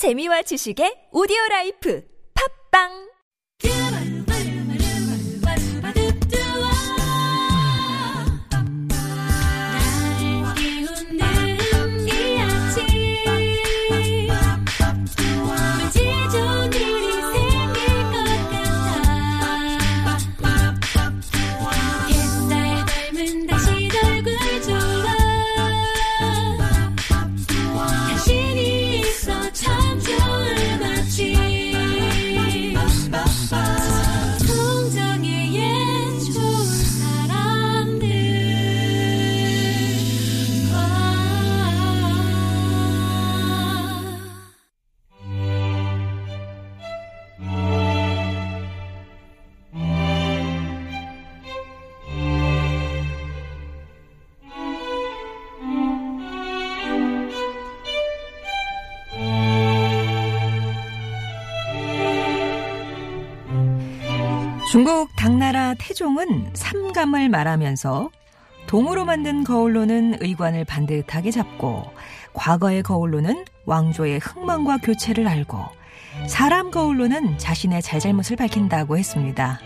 재미와 지식의 오디오 라이프. 팝빵 중국 당나라 태종은 삼감을 말하면서 동으로 만든 거울로는 의관을 반듯하게 잡고 과거의 거울로는 왕조의 흥망과 교체를 알고 사람 거울로는 자신의 잘잘못을 밝힌다고 했습니다.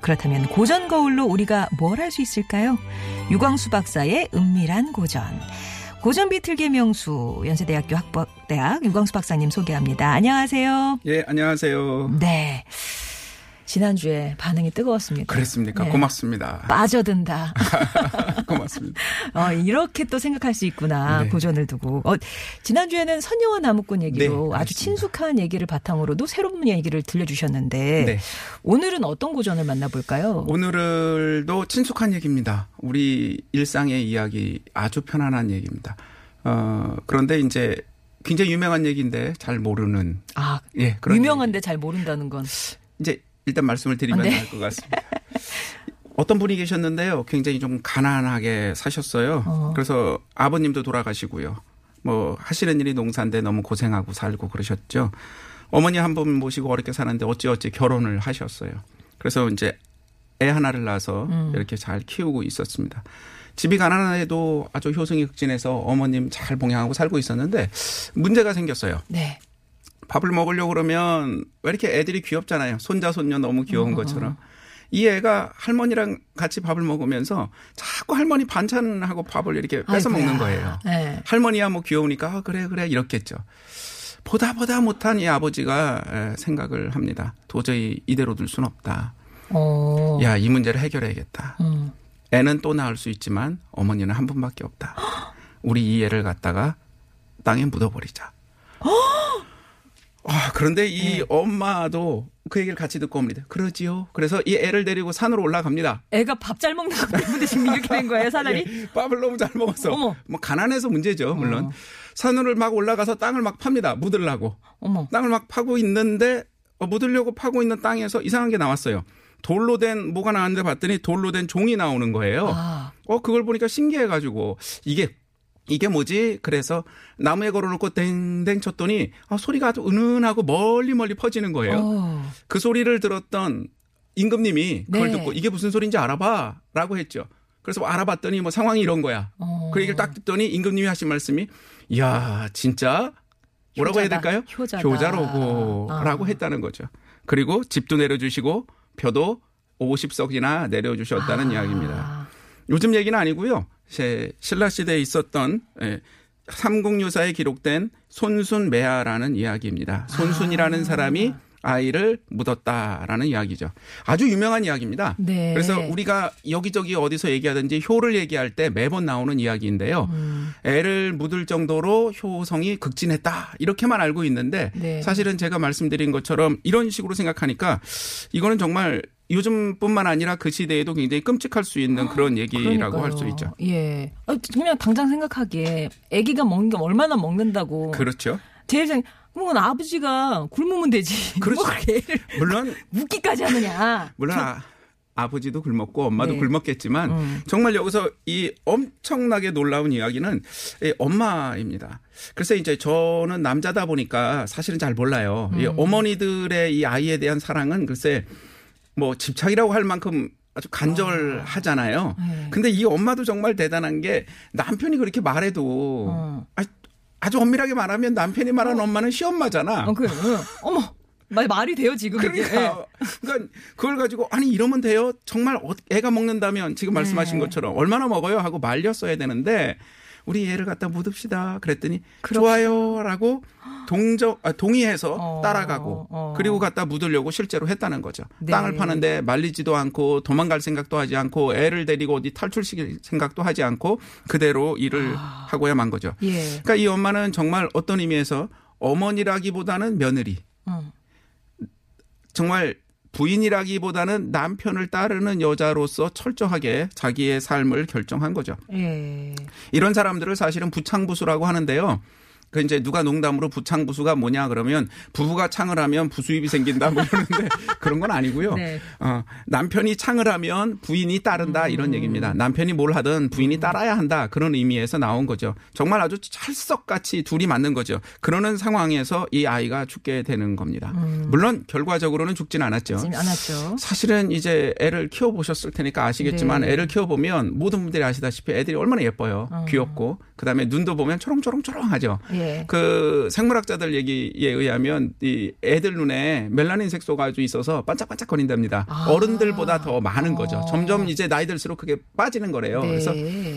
그렇다면 고전 거울로 우리가 뭘 할 수 있을까요? 유광수 박사의 은밀한 고전. 고전 비틀계 명수 연세대학교 학법대학 유광수 박사님 소개합니다. 안녕하세요. 예, 안녕하세요. 네. 지난주에 반응이 뜨거웠습니다. 그랬습니까? 네. 고맙습니다. 빠져든다. 고맙습니다. 어, 이렇게 또 생각할 수 있구나. 네. 고전을 두고. 어, 지난주에는 선녀와 나무꾼 얘기로 네, 아주. 친숙한 얘기를 바탕으로도 새로운 얘기를 들려주셨는데 네. 오늘은 어떤 고전을 만나볼까요? 오늘도 친숙한 얘기입니다. 우리 일상의 이야기 아주 편안한 얘기입니다. 어, 그런데 이제 굉장히 유명한 얘기인데 잘 모르는 아, 예, 유명한데 잘 모른다는 건. 이제 일단 말씀을 드리면 아, 네. 할것 같습니다. 어떤 분이 계셨는데요. 굉장히 좀 가난하게 사셨어요. 어. 그래서 아버님도 돌아가시고요. 뭐 하시는 일이 농사인데 너무 고생하고 살고 그러셨죠. 어머니 한 분 모시고 어렵게 사는데 어찌어찌 결혼을 하셨어요. 그래서 이제 애 하나를 낳아서 음. 이렇게 잘 키우고 있었습니다. 집이 가난해도 아주 효성이 극진해서 어머님 잘 봉양하고 살고 있었는데 문제가 생겼어요. 네. 밥을 먹으려고 그러면 왜 이렇게 애들이 귀엽잖아요. 손자 손녀 너무 귀여운 것처럼. 이 애가 할머니랑 같이 밥을 먹으면서 자꾸 할머니 반찬하고 밥을 이렇게 뺏어 아이고야. 먹는 거예요. 네. 할머니야 뭐 귀여우니까 아, 그래 그래 이렇겠죠. 보다 보다 못한 이 아버지가 에, 생각을 합니다. 도저히 이대로 둘순 없다. 어. 야이 문제를 해결해야겠다. 음. 애는 또 낳을 수 있지만 어머니는 한 분밖에 없다. 우리 이 애를 갖다가 땅에 묻어버리자. 아, 그런데 이 네. 엄마도 그 얘기를 같이 듣고 옵니다. 그러지요. 그래서 이 애를 데리고 산으로 올라갑니다. 애가 밥 잘 먹는 것 때문에 지금 이렇게 된 거예요, 사다리? 예, 밥을 너무 잘 먹었어. 어머. 뭐 가난해서 문제죠, 물론. 어. 산으로 막 올라가서 땅을 막 팝니다. 묻으려고. 어머. 땅을 막 파고 있는데 어, 묻으려고 파고 있는 땅에서 이상한 게 나왔어요. 돌로 된 뭐가 나왔는데 봤더니 돌로 된 종이 나오는 거예요. 아. 어 그걸 보니까 신기해가지고 이게 이게 뭐지? 그래서 나무에 걸어놓고 댕댕 쳤더니 아, 소리가 아주 은은하고 멀리 멀리 퍼지는 거예요. 어. 그 소리를 들었던 임금님이 그걸 네. 듣고 이게 무슨 소리인지 알아봐라고 했죠. 그래서 알아봤더니 뭐 상황이 이런 거야. 어. 그 얘기를 딱 듣더니 임금님이 하신 말씀이 이야 진짜 뭐라고 해야 효자다. 될까요? 효자다. 효자로고라고 아. 했다는 거죠. 그리고 집도 내려주시고 표도 50석이나 내려주셨다는 아. 이야기입니다. 요즘 얘기는 아니고요. 제 신라 시대에 있었던 예, 삼국유사에 기록된 손순매화라는 이야기입니다. 손순이라는 사람이 아이를 묻었다라는 이야기죠. 아주 유명한 이야기입니다. 네. 그래서 우리가 여기저기 어디서 얘기하든지 효를 얘기할 때 매번 나오는 이야기인데요. 음. 애를 묻을 정도로 효성이 극진했다 이렇게만 알고 있는데 네. 사실은 제가 말씀드린 것처럼 이런 식으로 생각하니까 이거는 정말 요즘뿐만 아니라 그 시대에도 굉장히 끔찍할 수 있는 그런 얘기라고 할 수. 있죠. 예. 아, 그냥 당장 생각하기에 아기가 먹는 게 얼마나 먹는다고. 그렇죠. 제일 생 그러면 아버지가 굶으면 되지. 그렇죠. 뭐 애를 물론 묻기까지 하느냐. 물론 아, 아버지도 굶었고 엄마도 네. 굶었겠지만 음. 정말 여기서 이 엄청나게 놀라운 이야기는 이 엄마입니다. 그래서 이제 저는 남자다 보니까 사실은 잘 몰라요. 이 음. 어머니들의 이 아이에 대한 사랑은 글쎄 뭐 집착이라고 할 만큼 아주 간절하잖아요. 네. 근데 이 엄마도 정말 대단한 게 남편이 그렇게 말해도 어. 아, 아주 엄밀하게 말하면 남편이 말하는 엄마는 시엄마잖아. 어, 그, 응. 어머, 말, 말이 돼요, 지금 이게. 예. 그러니까, 그러니까 그걸 가지고 아니 이러면 돼요. 정말 어- 애가 먹는다면 지금 말씀하신 네. 것처럼 얼마나 먹어요 하고 말렸어야 되는데 우리 얘를 갖다 묻읍시다. 그랬더니. 좋아요라고 동적 아, 동의해서 어, 따라가고 어. 그리고 갖다 묻으려고 실제로 했다는 거죠. 네. 땅을 파는데 말리지도 않고 도망갈 생각도 하지 않고 애를 데리고 어디 탈출시킬 생각도 하지 않고 그대로 일을 하고야 만 거죠. 예. 그러니까 이 엄마는 정말 어떤 의미에서 어머니라기보다는 며느리 음. 정말 부인이라기보다는 남편을 따르는 여자로서 철저하게 자기의 삶을 결정한 거죠. 예. 이런 사람들을 사실은 부창부수라고 하는데요. 그 이제 누가 농담으로 부창부수가 뭐냐 그러면 부부가 창을 하면 부수입이 생긴다 뭐 이러는데 그런 건 아니고요. 네. 어, 남편이 창을 하면 부인이 따른다 이런 얘기입니다. 남편이 뭘 하든 부인이 따라야 한다 그런 의미에서 나온 거죠. 정말 아주 찰떡같이 둘이 맞는 거죠. 그러는 상황에서 이 아이가 죽게 되는 겁니다. 물론 결과적으로는 죽진 않았죠. 왔죠. 사실은 이제 애를 키워 보셨을 테니까 아시겠지만 네. 애를 키워 보면 모든 분들이 아시다시피 애들이 얼마나 예뻐요. 귀엽고. 그 다음에 눈도 보면 초롱초롱초롱하죠. 예. 그 생물학자들 얘기에 의하면 이 애들 눈에 멜라닌 색소가 아주 있어서 반짝반짝거린답니다. 아. 어른들보다 더 많은 거죠. 어. 점점 이제 나이 들수록 그게 빠지는 거래요. 네. 그래서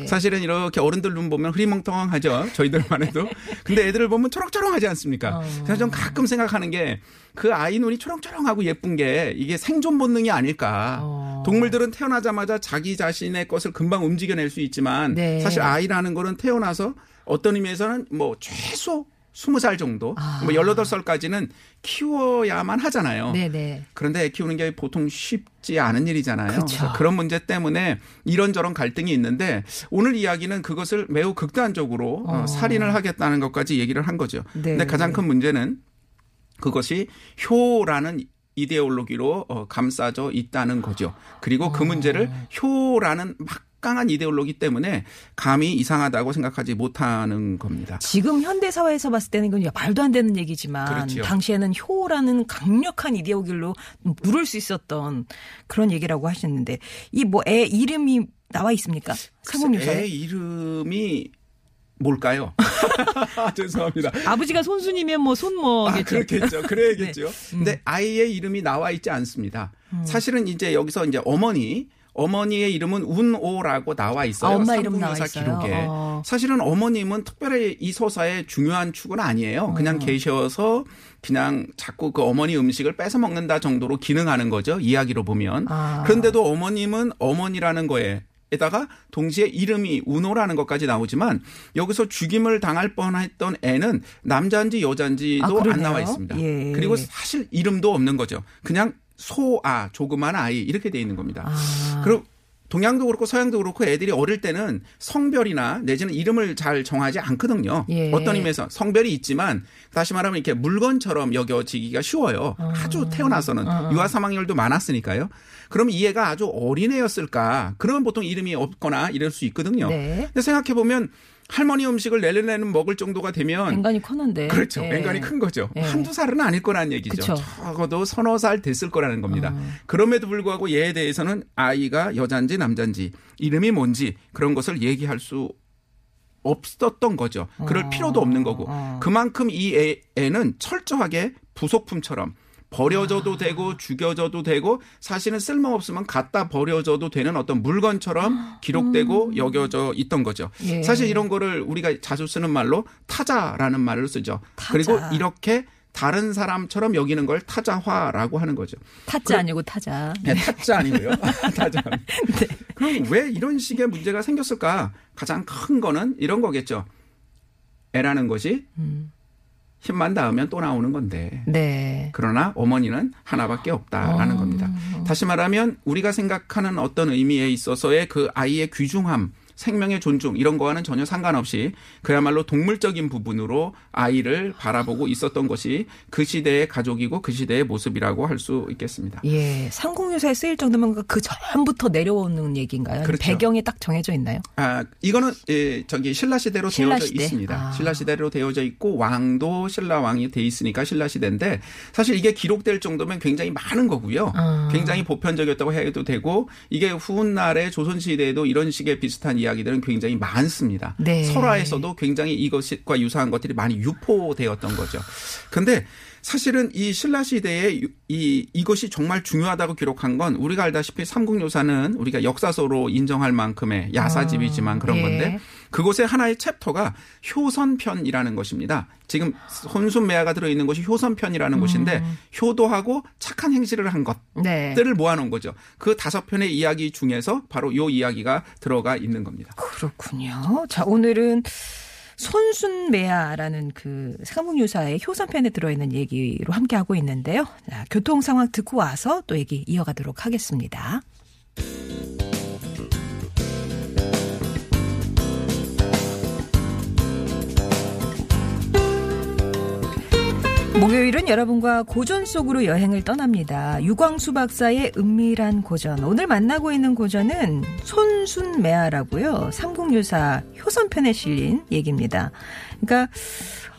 사실은 이렇게 어른들 눈 보면 흐리멍텅하죠. 저희들만 해도. 근데 애들을 보면 초롱초롱하지 않습니까? 어. 그래서 좀 가끔 생각하는 게 그 아이 눈이 초롱초롱하고 예쁜 게 이게 생존 본능이 아닐까. 어. 동물들은 태어나자마자 자기 자신의 것을 금방 움직여낼 수 있지만 네. 사실 아이라는 거는 태어나서 어떤 의미에서는 뭐 최소 20살 정도, 아. 뭐 18살까지는 키워야만 하잖아요. 네네. 그런데 애 키우는 게 보통 쉽지 않은 일이잖아요. 그래서 그런 문제 때문에 이런저런 갈등이 있는데 오늘 이야기는 그것을 매우 극단적으로 어, 어. 살인을 하겠다는 것까지 얘기를 한 거죠. 네. 근데 가장 큰 문제는 그것이 효라는 이데올로기로 어, 감싸져 있다는 거죠. 그리고 어. 그 문제를 효라는 막 강한 이데올로기 때문에 감히 이상하다고 생각하지 못하는 겁니다. 지금 현대 사회에서 봤을 때는 이건 말도 안 되는 얘기지만 그렇지요. 당시에는 효라는 강력한 이데올로기로 누를 수 있었던 그런 얘기라고 하셨는데 이 뭐 애 이름이 나와 있습니까? 애 삼국유사에 이름이 뭘까요? 죄송합니다. 아버지가 손순이면 뭐 아, 손뭐겠죠. 그렇겠죠. 그래야겠죠. 네. 음. 근데 아이의 이름이 나와 있지 않습니다. 사실은 이제 여기서 이제 어머니 어머니의 이름은 운오라고 나와 있어요. 아, 엄마 이름 삼국유사 나와 있어요? 기록에. 어. 사실은 어머님은 특별히 이 서사의 중요한 축은 아니에요. 그냥 계셔서 그냥 자꾸 그 어머니 음식을 뺏어 먹는다 정도로 기능하는 거죠. 이야기로 보면. 아. 그런데도 어머님은 어머니라는 거에 에다가 동시에 이름이 운호라는 것까지 나오지만 여기서 죽임을 당할 뻔했던 애는 남자인지 여자인지도 아, 안. 나와 있습니다. 예. 그리고 사실 이름도 없는 거죠. 그냥 소아 조그만 아이 이렇게 돼 있는 겁니다. 아. 그리고 동양도 그렇고 서양도 그렇고 애들이 어릴 때는 성별이나 내지는 이름을 잘 정하지 않거든요. 예. 어떤 의미에서 성별이 있지만 다시 말하면 이렇게 물건처럼 여겨지기가 쉬워요. 아주 태어나서는 유아 사망률도 많았으니까요. 그럼 이 애가 아주 어린애였을까? 그러면 보통 이름이 없거나 이럴 수 있거든요. 네. 근데 생각해 보면 할머니 음식을 내려내는 먹을 정도가 되면 앵간이 컸는데. 그렇죠. 예. 앵간이 큰 거죠. 예. 한두 살은 아닐 거라는 얘기죠. 그쵸. 적어도 서너 살 됐을 거라는 겁니다. 어. 그럼에도 불구하고 얘에 대해서는 아이가 여자인지 남자인지 이름이 뭔지 그런 것을 얘기할 수 없었던 거죠. 그럴 어. 필요도 없는 거고. 어. 그만큼 이 애, 애는 철저하게 부속품처럼 버려져도 되고 죽여져도 되고 사실은 쓸모없으면 갖다 버려져도 되는 어떤 물건처럼 기록되고 여겨져 있던 거죠. 예. 사실 이런 거를 우리가 자주 쓰는 말로 타자라는 말을 쓰죠. 타자. 그리고 이렇게 다른 사람처럼 여기는 걸 타자화라고 하는 거죠. 타짜 아니고 타자. 네, 타자 아니고요. 타자. 네. 그럼 왜 이런 식의 문제가 생겼을까? 가장 큰 거는 이런 거겠죠. 애라는 것이 음. 힘만 닿으면 또 나오는 건데. 네. 그러나 어머니는 하나밖에 없다라는 어. 겁니다. 다시 말하면 우리가 생각하는 어떤 의미에 있어서의 그 아이의 귀중함, 생명의 존중 이런 거와는 전혀 상관없이 그야말로 동물적인 부분으로 아이를 바라보고 있었던 것이 그 시대의 가족이고 그 시대의 모습이라고 할 수 있겠습니다. 예. 삼국유사에 쓰일 정도면 그 전부터 내려오는 얘기인가요? 그렇죠. 배경이 딱 정해져 있나요? 아, 이거는 예, 저기 신라 시대로 신라 되어져 시대. 있습니다. 아. 신라 시대로 되어져 있고 왕도 신라 왕이 돼 있으니까 신라 시대인데 사실 이게 기록될 정도면 굉장히 많은 거고요. 아. 굉장히 보편적이었다고 해도 되고 이게 후훗날의 조선 시대에도 이런 식의 비슷한 이야기 이야기들은 굉장히 많습니다. 네. 설화에서도 굉장히 이것과 유사한 것들이 많이 유포되었던 거죠. 근데 사실은 이 신라 시대에 유- 이 이것이 정말 중요하다고 기록한 건 우리가 알다시피 삼국유사는 우리가 역사서로 인정할 만큼의 야사집이지만 그런 예. 건데 그곳에 하나의 챕터가 효선편이라는 것입니다. 지금 손순매화가 들어 있는 것이 효선편이라는 곳인데 효도하고 착한 행실을 한 것. 네. 들을 모아놓은 거죠. 그 다섯 편의 이야기 중에서 바로 요 이야기가 들어가 있는 겁니다. 그렇군요. 자, 오늘은 손순매야라는 그 삼국유사의 효선편에 들어있는 얘기로 함께하고 있는데요. 자, 교통 상황 듣고 와서 또 얘기 이어가도록 하겠습니다. 목요일은 여러분과 고전 속으로 여행을 떠납니다. 유광수 박사의 은밀한 고전. 오늘 만나고 있는 고전은 손순매화라고요. 삼국유사 효선편에 실린 얘기입니다. 그러니까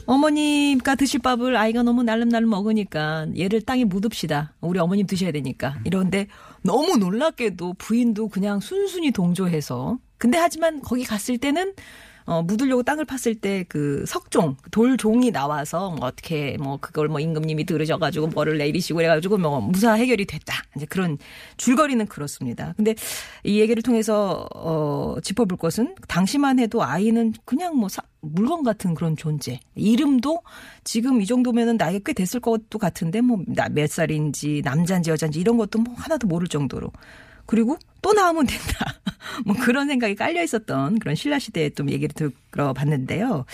어머니가 드실 밥을 아이가 너무 날름날름 먹으니까 얘를 땅에 묻읍시다. 우리 어머님 드셔야 되니까. 이런데 너무 놀랍게도 부인도 그냥 순순히 동조해서. 근데 하지만 거기 갔을 때는 어, 묻으려고 땅을 팠을 때 그 석종, 돌종이 나와서 뭐 어떻게 뭐 그걸 뭐 임금님이 들으셔가지고 뭐를 내리시고 그래가지고 뭐 무사 해결이 됐다. 이제 그런 줄거리는 그렇습니다. 근데 이 얘기를 통해서 어, 짚어볼 것은 당시만 해도 아이는 그냥 뭐 사- 물건 같은 그런 존재. 이름도 지금 이 정도면은 나이가 꽤 됐을 것도 같은데 뭐 몇 살인지 남자인지 여자인지 이런 것도 뭐 하나도 모를 정도로. 그리고 또 나오면 된다. 뭐 그런 생각이 깔려 있었던 그런 신라 시대에 좀 얘기를 들어봤는데요.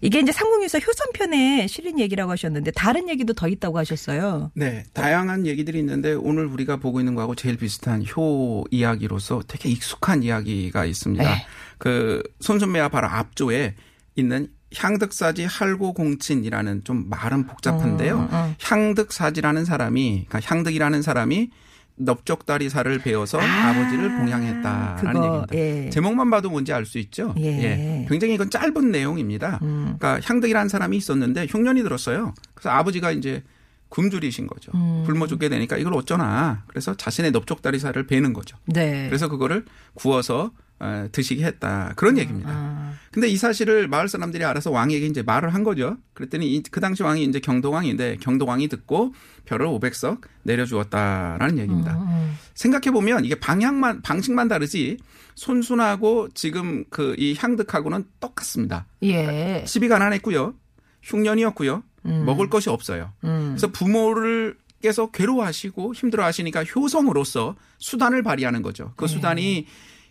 이게 이제 삼국유사 효선편에 실린 얘기라고 하셨는데 다른 얘기도 더 있다고 하셨어요. 네, 다양한 얘기들이 있는데 오늘 우리가 보고 있는 거하고 제일 비슷한 효 이야기로서 되게 익숙한 이야기가 있습니다. 네. 그 손순매와 바로 앞조에 있는 향득사지 할고공친이라는 좀 말은 복잡한데요. 어, 어. 향득사지라는 사람이, 그러니까 향득이라는 사람이 넙적다리사를 배워서 아, 버지를 봉양했다라는 얘기입니다. 예. 제목만 봐도 뭔지 알 수 있죠. 예. 굉장히 이건 짧은 내용입니다. 음. 그러니까 향득이라는 사람이 있었는데 흉년이 들었어요. 그래서 아버지가 이제 굶주리신 거죠. 음. 굶어 죽게 되니까 이걸 어쩌나. 그래서 자신의 넙적다리살을 베는 거죠. 네. 그래서 그거를 구워서 어, 드시게 했다. 그런 얘기입니다. 아, 근데 이 사실을 마을 사람들이 알아서 왕에게 이제 말을 한 거죠. 그랬더니 이- 그 당시 왕이 이제 경동왕인데 경동왕이 듣고 별을 500석 내려주었다라는 얘기입니다. 음, 생각해 보면 이게 방향만 방식만 다르지 손순하고 지금 그 이 향득하고는 똑같습니다. 예. 집이 가난했고요. 흉년이었고요. 음. 먹을 것이 없어요. 음. 그래서 부모를 께서 괴로워하시고 힘들어하시니까 효성으로서 수단을 발휘하는 거죠. 그 네. 수단이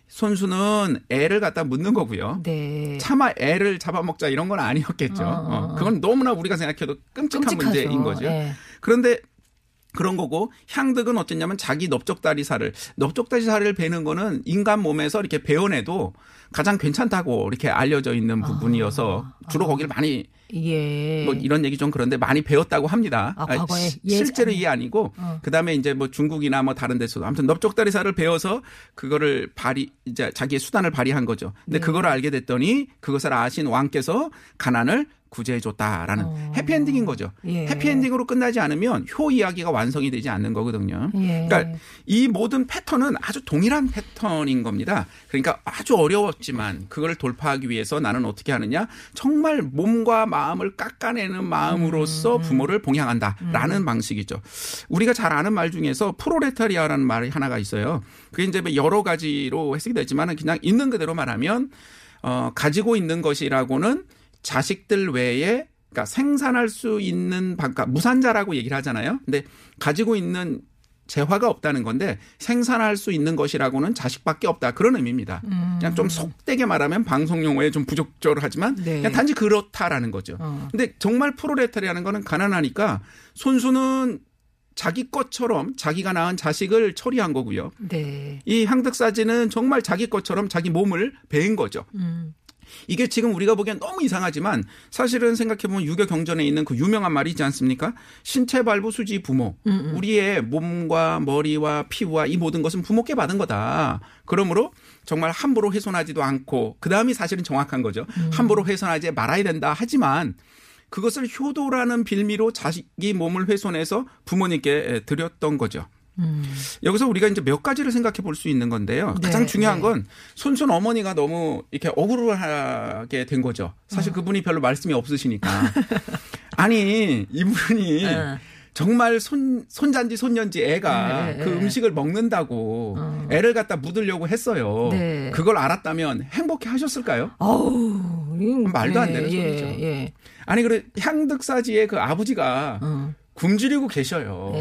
손수는 애를 갖다 묻는 거고요. 네. 차마 애를 잡아먹자 이런 건 아니었겠죠. 어, 어, 어, 그건 너무나 우리가 생각해도 끔찍한 끔찍하죠. 문제인 거죠. 예. 그런데 그런 거고 향득은 어쨌냐면 자기 넙적다리살을 넙적다리살을 베는 거는 인간 몸에서 이렇게 베어내도 가장 괜찮다고 이렇게 알려져 있는 부분이어서 주로 거기를 많이 예. 뭐 이런 얘기 좀 그런데 많이 배웠다고 합니다. 아, 아니, 예전에. 실제로 이해 아니고 어. 그다음에 이제 뭐 중국이나 뭐 다른 데서도 아무튼 넙적다리살을 배워서 그거를 발휘 이제 자기의 수단을 발휘한 거죠. 근데 네. 그걸 알게 됐더니 그것을 아신 왕께서 가난을 구제해 줬다라는 어. 해피엔딩인 거죠. 예. 해피엔딩으로 끝나지 않으면 효 이야기가 완성이 되지 않는 거거든요. 예. 그러니까 이 모든 패턴은 아주 동일한 패턴인 겁니다. 그러니까 아주 어려웠지만 그걸 돌파하기 위해서 나는 어떻게 하느냐? 정말 몸과 마음을 깎아내는 마음으로서 부모를 봉양한다라는 방식이죠. 우리가 잘 아는 말 중에서 프로레타리아라는 말이 하나가 있어요. 그게 이제 뭐 여러 가지로 해석이 되지만은 그냥 있는 그대로 말하면 어 가지고 있는 것이라고는 자식들 외에 그러니까 생산할 수 있는 그러니까 무산자라고 얘기를 하잖아요. 근데 가지고 있는 재화가 없다는 건데 생산할 수 있는 것이라고는 자식밖에 없다 그런 의미입니다. 그냥 좀 속되게 말하면 방송 용어에 좀 부적절하지만 네. 그냥 단지 그렇다라는 거죠. 어. 근데 정말 프로레타리아는 거는 가난하니까 손수는 자기 것처럼 자기가 낳은 자식을 처리한 거고요. 네. 이 향덕사지는 정말 자기 것처럼 자기 몸을 베인 거죠. 음. 이게 지금 우리가 보기엔 너무 이상하지만 사실은 생각해보면 유교 경전에 있는 그 유명한 말이 있지 않습니까? 신체 발부 수지 부모. 우리의 몸과 머리와 피부와 이 모든 것은 부모께 받은 거다. 그러므로 정말 함부로 훼손하지도 않고 그 다음이 사실은 정확한 거죠. 함부로 훼손하지 말아야 된다. 하지만 그것을 효도라는 빌미로 자식이 몸을 훼손해서 부모님께 드렸던 거죠. 음. 여기서 우리가 이제 몇 가지를 생각해 볼 수 있는 건데요. 네, 가장 중요한 네. 건 손순 어머니가 너무 이렇게 억울하게 된 거죠. 어. 사실 그분이 별로 말씀이 없으시니까. 아니, 이분이 어. 정말 손, 손잔지 손년지 애가 네, 네, 그 네. 음식을 먹는다고 어. 애를 갖다 묻으려고 했어요. 네. 그걸 알았다면 행복해 하셨을까요? 이건- 말도 안 예, 되는 예, 소리죠. 예. 아니, 그래, 향득사지의 그 아버지가 어, 굶주리고 계셔요.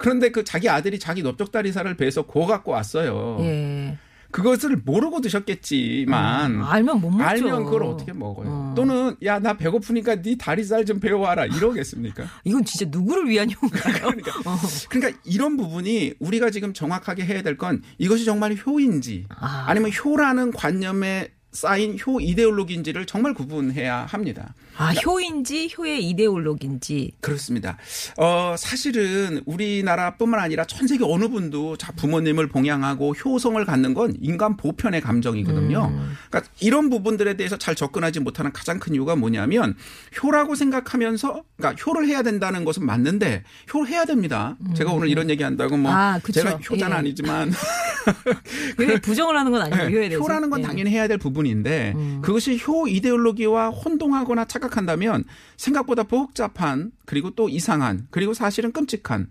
예. 그런데 그 자기 아들이 자기 넓적다리살을 배서 구워 갖고 왔어요. 예. 그것을 모르고 드셨겠지만 어, 알면 못 먹죠. 알면 그걸 어떻게 먹어요? 어. 또는 야 나 배고프니까 네 다리살 좀 배워와라 이러겠습니까? 이건 진짜 누구를 위한 효인가요? 그러니까, 어. 그러니까 이런 부분이 우리가 지금 정확하게 해야 될 건 이것이 정말 효인지 아. 아니면 효라는 관념에 쌓인 효 이데올로기인지를 정말 구분해야 합니다. 아, 효인지 효의 이데올로기인지. 그렇습니다. 어, 사실은 우리나라뿐만 아니라 전 세계 어느 분도 자, 부모님을 봉양하고 효성을 갖는 건 인간 보편의 감정이거든요. 그러니까 이런 부분들에 대해서 잘 접근하지 못하는 가장 큰 이유가 뭐냐면 효라고 생각하면서 그러니까 효를 해야 된다는 것은 맞는데 효를 해야 됩니다. 제가 오늘 이런 얘기 한다고 뭐 아. 제가 효자는 예. 아니지만 그게 부정을 하는 건 아니고 효에 네, 대해서. 효라는 건 예. 당연히 해야 될 부분인데 그것이 효 이데올로기와 혼동하거나 착각 한다면 생각보다 복잡한 그리고 또 이상한 그리고 사실은 끔찍한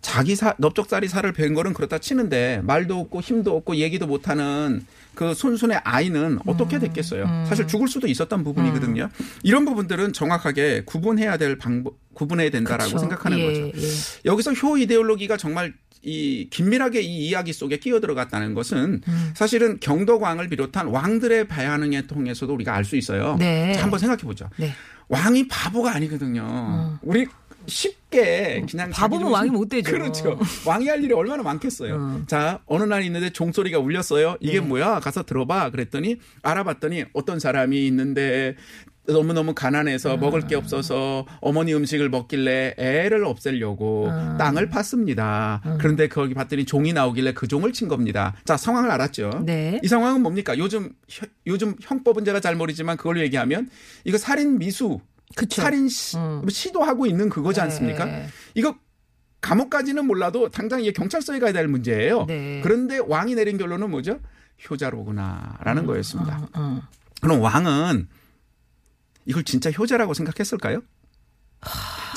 자기 사, 넓적다리 살을 벤 거는 그렇다 치는데 말도 없고 힘도 없고 얘기도 못하는 그 손순의 아이는 어떻게 됐겠어요? 사실 죽을 수도 있었던 부분이거든요. 이런 부분들은 정확하게 구분해야 될 방법, 구분해야 된다라고 그쵸. 생각하는 예, 거죠. 예. 여기서 효 이데올로기가 정말 이 긴밀하게 이 이야기 속에 끼어 들어갔다는 것은 음. 사실은 경덕왕을 비롯한 왕들의 반응에 통해서도 우리가 알 수 있어요. 네. 자, 한번 생각해 보죠. 네. 왕이 바보가 아니거든요. 우리 쉽게 그냥 음. 바보면 왕이 못 되죠. 그렇죠. 왕이 할 일이 얼마나 많겠어요. 음. 자, 어느 날 있는데 종소리가 울렸어요. 이게 네. 뭐야? 가서 들어봐. 그랬더니 알아봤더니 어떤 사람이 있는데 너무너무 가난해서 먹을 게 없어서 어머니 음식을 먹길래 애를 없애려고 아. 땅을 팠습니다. 그런데 거기 봤더니 종이 나오길래 그 종을 친 겁니다. 자, 상황을 알았죠. 네. 이 상황은 뭡니까? 요즘 혀- 요즘 형법은 제가 잘 모르지만 그걸로 얘기하면 이거 살인 미수, 그쵸. 살인 시, 음. 시도하고 있는 그거지 않습니까? 네. 이거 감옥까지는 몰라도 당장 이게 경찰서에 가야 될 문제예요. 네. 그런데 왕이 내린 결론은 뭐죠? 효자로구나라는 거였습니다. 어, 어. 그럼 왕은 이걸 진짜 효자라고 생각했을까요?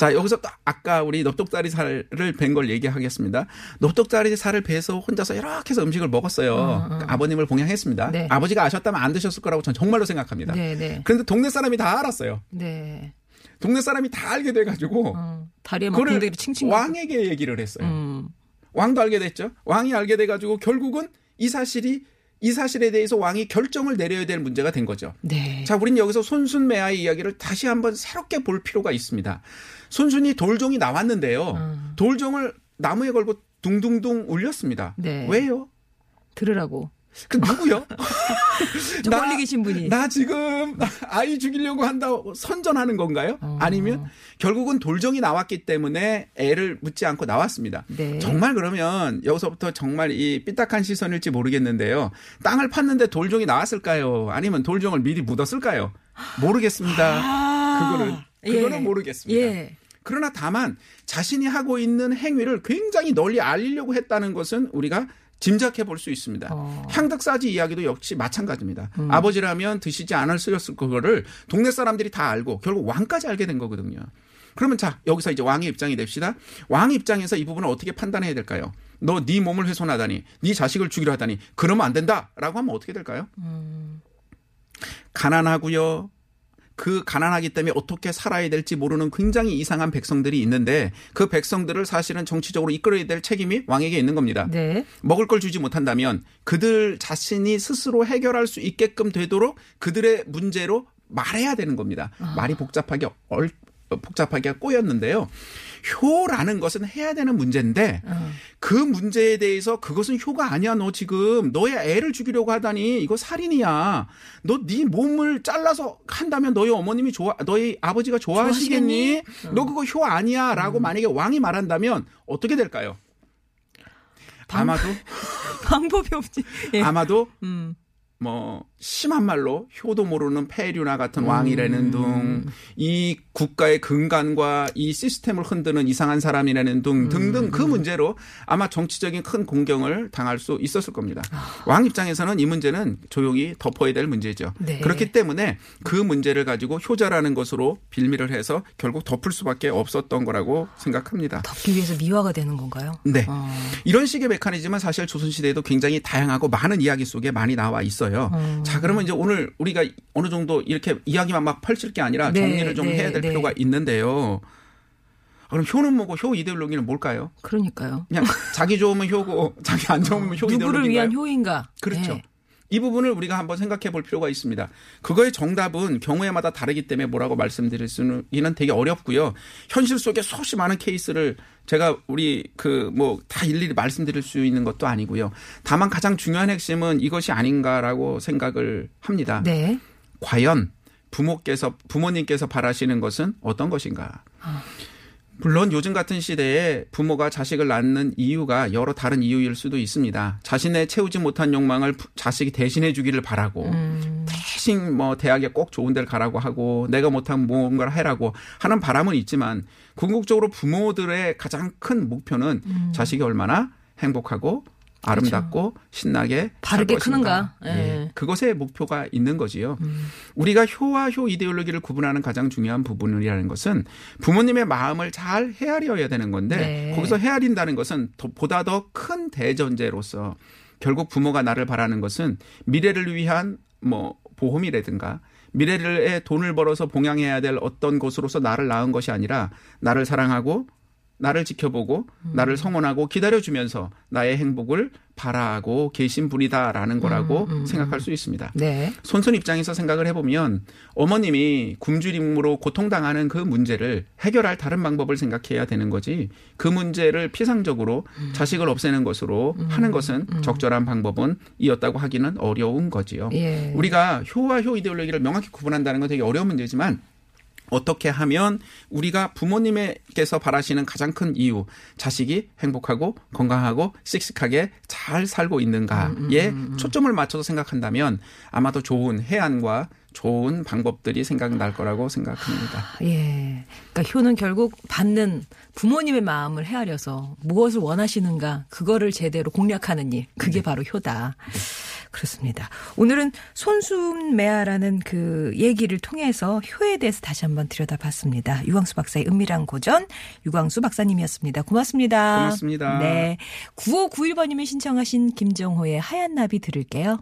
자, 여기서 또 아까 우리 넙떡다리 살을 벤걸 얘기하겠습니다. 넙떡다리 살을 베서 혼자서 이렇게 해서 음식을 먹었어요. 그러니까 아버님을 봉양했습니다. 네. 아버지가 아셨다면 안 드셨을 거라고 전 정말로 생각합니다. 네, 네. 그런데 동네 사람이 다 알았어요. 네. 동네 사람이 다 알게 돼가지고 어, 다리에 붕대를 칭칭. 왕에게 얘기를 했어요. 음. 왕도 알게 됐죠. 왕이 알게 돼가지고 결국은 이 사실이 이 사실에 대해서 왕이 결정을 내려야 될 문제가 된 거죠. 네. 자, 우린 여기서 손순매화의 이야기를 다시 한번 새롭게 볼 필요가 있습니다. 손순이 돌종이 나왔는데요. 음. 돌종을 나무에 걸고 둥둥둥 울렸습니다. 네. 왜요? 들으라고. 그 누구요? 저 나- 멀리 계신 분이. 나 지금 아이 죽이려고 한다고 선전하는 건가요? 어. 아니면 결국은 돌정이 나왔기 때문에 애를 묻지 않고 나왔습니다. 네. 정말 그러면 여기서부터 정말 이 삐딱한 시선일지 모르겠는데요. 땅을 팠는데 돌종이 나왔을까요? 아니면 돌종을 미리 묻었을까요? 모르겠습니다. 아, 그거는 그거는 예. 모르겠습니다. 예. 그러나 다만 자신이 하고 있는 행위를 굉장히 널리 알리려고 했다는 것은 우리가 짐작해 볼 수 있습니다. 어. 향덕사지 이야기도 역시 마찬가지입니다. 아버지라면 드시지 않을 쓰였을 그거를 동네 사람들이 다 알고 결국 왕까지 알게 된 거거든요. 그러면 자 여기서 이제 왕의 입장이 됩시다. 왕 입장에서 이 부분을 어떻게 판단해야 될까요? 너 네 몸을 훼손하다니, 네 자식을 죽이려 하다니, 그러면 안 된다라고 하면 어떻게 될까요? 가난하고요. 그 가난하기 때문에 어떻게 살아야 될지 모르는 굉장히 이상한 백성들이 있는데 그 백성들을 사실은 정치적으로 이끌어야 될 책임이 왕에게 있는 겁니다. 네. 먹을 걸 주지 못한다면 그들 자신이 스스로 해결할 수 있게끔 되도록 그들의 문제로 말해야 되는 겁니다. 말이 복잡하게 얼, 어, 복잡하게 꼬였는데요. 효라는 것은 해야 되는 문제인데 그 문제에 대해서 그것은 효가 아니야. 너 지금 너의 애를 죽이려고 하다니 이거 살인이야. 너 네 몸을 잘라서 한다면 너희 어머님이 좋아 너희 아버지가 좋아하시겠니? 너 그거 효 아니야라고 만약에 왕이 말한다면 어떻게 될까요? 아마도 방법이 없지. 예. 아마도 음. 뭐 심한 말로 효도 모르는 폐류나 같은 왕이라는 등이 국가의 근간과 이 시스템을 흔드는 이상한 사람이라는 등 등등 그 문제로 아마 정치적인 큰 공경을 당할 수 있었을 겁니다. 왕 입장에서는 이 문제는 조용히 덮어야 될 문제죠. 네. 그렇기 때문에 그 문제를 가지고 효자라는 것으로 빌미를 해서 결국 덮을 수밖에 없었던 거라고 생각합니다. 덮기 위해서 미화가 되는 건가요? 네. 어. 이런 식의 메커니즘은 사실 조선시대에도 굉장히 다양하고 많은 이야기 속에 많이 나와 있어 요. 자, 그러면 이제 오늘 우리가 어느 정도 이렇게 이야기만 막 펼칠 게 아니라 네, 정리를 좀 네, 해야 될 네. 필요가 있는데요. 그럼 효는 뭐고 효 이데올로기는 뭘까요? 그러니까요. 그냥 자기 좋으면 효고 자기 안 좋으면 효 누구를 이데올로기인가요? 위한 효인가? 그렇죠. 네. 이 부분을 우리가 한번 생각해 볼 필요가 있습니다. 그거의 정답은 경우에마다 다르기 때문에 뭐라고 말씀드릴 수는 되게 어렵고요. 현실 속에 수없이 많은 케이스를 제가 우리 그 뭐 다 일일이 말씀드릴 수 있는 것도 아니고요. 다만 가장 중요한 핵심은 이것이 아닌가라고 생각을 합니다. 네. 과연 부모께서 부모님께서 바라시는 것은 어떤 것인가? 물론 요즘 같은 시대에 부모가 자식을 낳는 이유가 여러 다른 이유일 수도 있습니다. 자신의 채우지 못한 욕망을 부- 자식이 대신해 주기를 바라고 대신 뭐 대학에 꼭 좋은 데를 가라고 하고 내가 못한 무언가를 해라고 하는 바람은 있지만 궁극적으로 부모들의 가장 큰 목표는 자식이 얼마나 행복하고 아름답고 신나게 살 바르게. 크는가. 예. 예. 그것에 목표가 있는 거지요. 우리가 효와 효 이데올로기를 구분하는 가장 중요한 부분이라는 것은 부모님의 마음을 잘 헤아려야 되는 건데 네. 거기서 헤아린다는 것은 더- 보다 더 큰 대전제로서 결국 부모가 나를 바라는 것은 미래를 위한 뭐 보험이라든가 미래에 돈을 벌어서 봉양해야 될 어떤 곳으로서 나를 낳은 것이 아니라 나를 사랑하고 나를 지켜보고 나를 성원하고 기다려주면서 나의 행복을 바라고 계신 분이다라는 거라고 생각할 수 있습니다. 네. 손손 입장에서 생각을 해보면 어머님이 굶주림으로 고통당하는 그 문제를 해결할 다른 방법을 생각해야 되는 거지 그 문제를 피상적으로 자식을 없애는 것으로 하는 것은 적절한 방법은 이었다고 하기는 어려운 거지요. 예. 우리가 효와 효 이데올로기를 명확히 구분한다는 건 되게 어려운 문제지만 어떻게 하면 우리가 부모님께서 바라시는 가장 큰 이유, 자식이 행복하고 건강하고 씩씩하게 잘 살고 있는가에 초점을 맞춰서 생각한다면 아마도 좋은 해안과 좋은 방법들이 생각날 거라고 생각합니다. 예. 그러니까 효는 결국 받는 부모님의 마음을 헤아려서 무엇을 원하시는가 그거를 제대로 공략하는 일. 그게 바로 효다. 그렇습니다. 오늘은 손순매화라는 그 얘기를 통해서 효에 대해서 다시 한번 들여다봤습니다. 유광수 박사의 은밀한 고전 유광수 박사님이었습니다. 고맙습니다. 고맙습니다. 네. 9591번님이 신청하신 김정호의 하얀 나비 들을게요.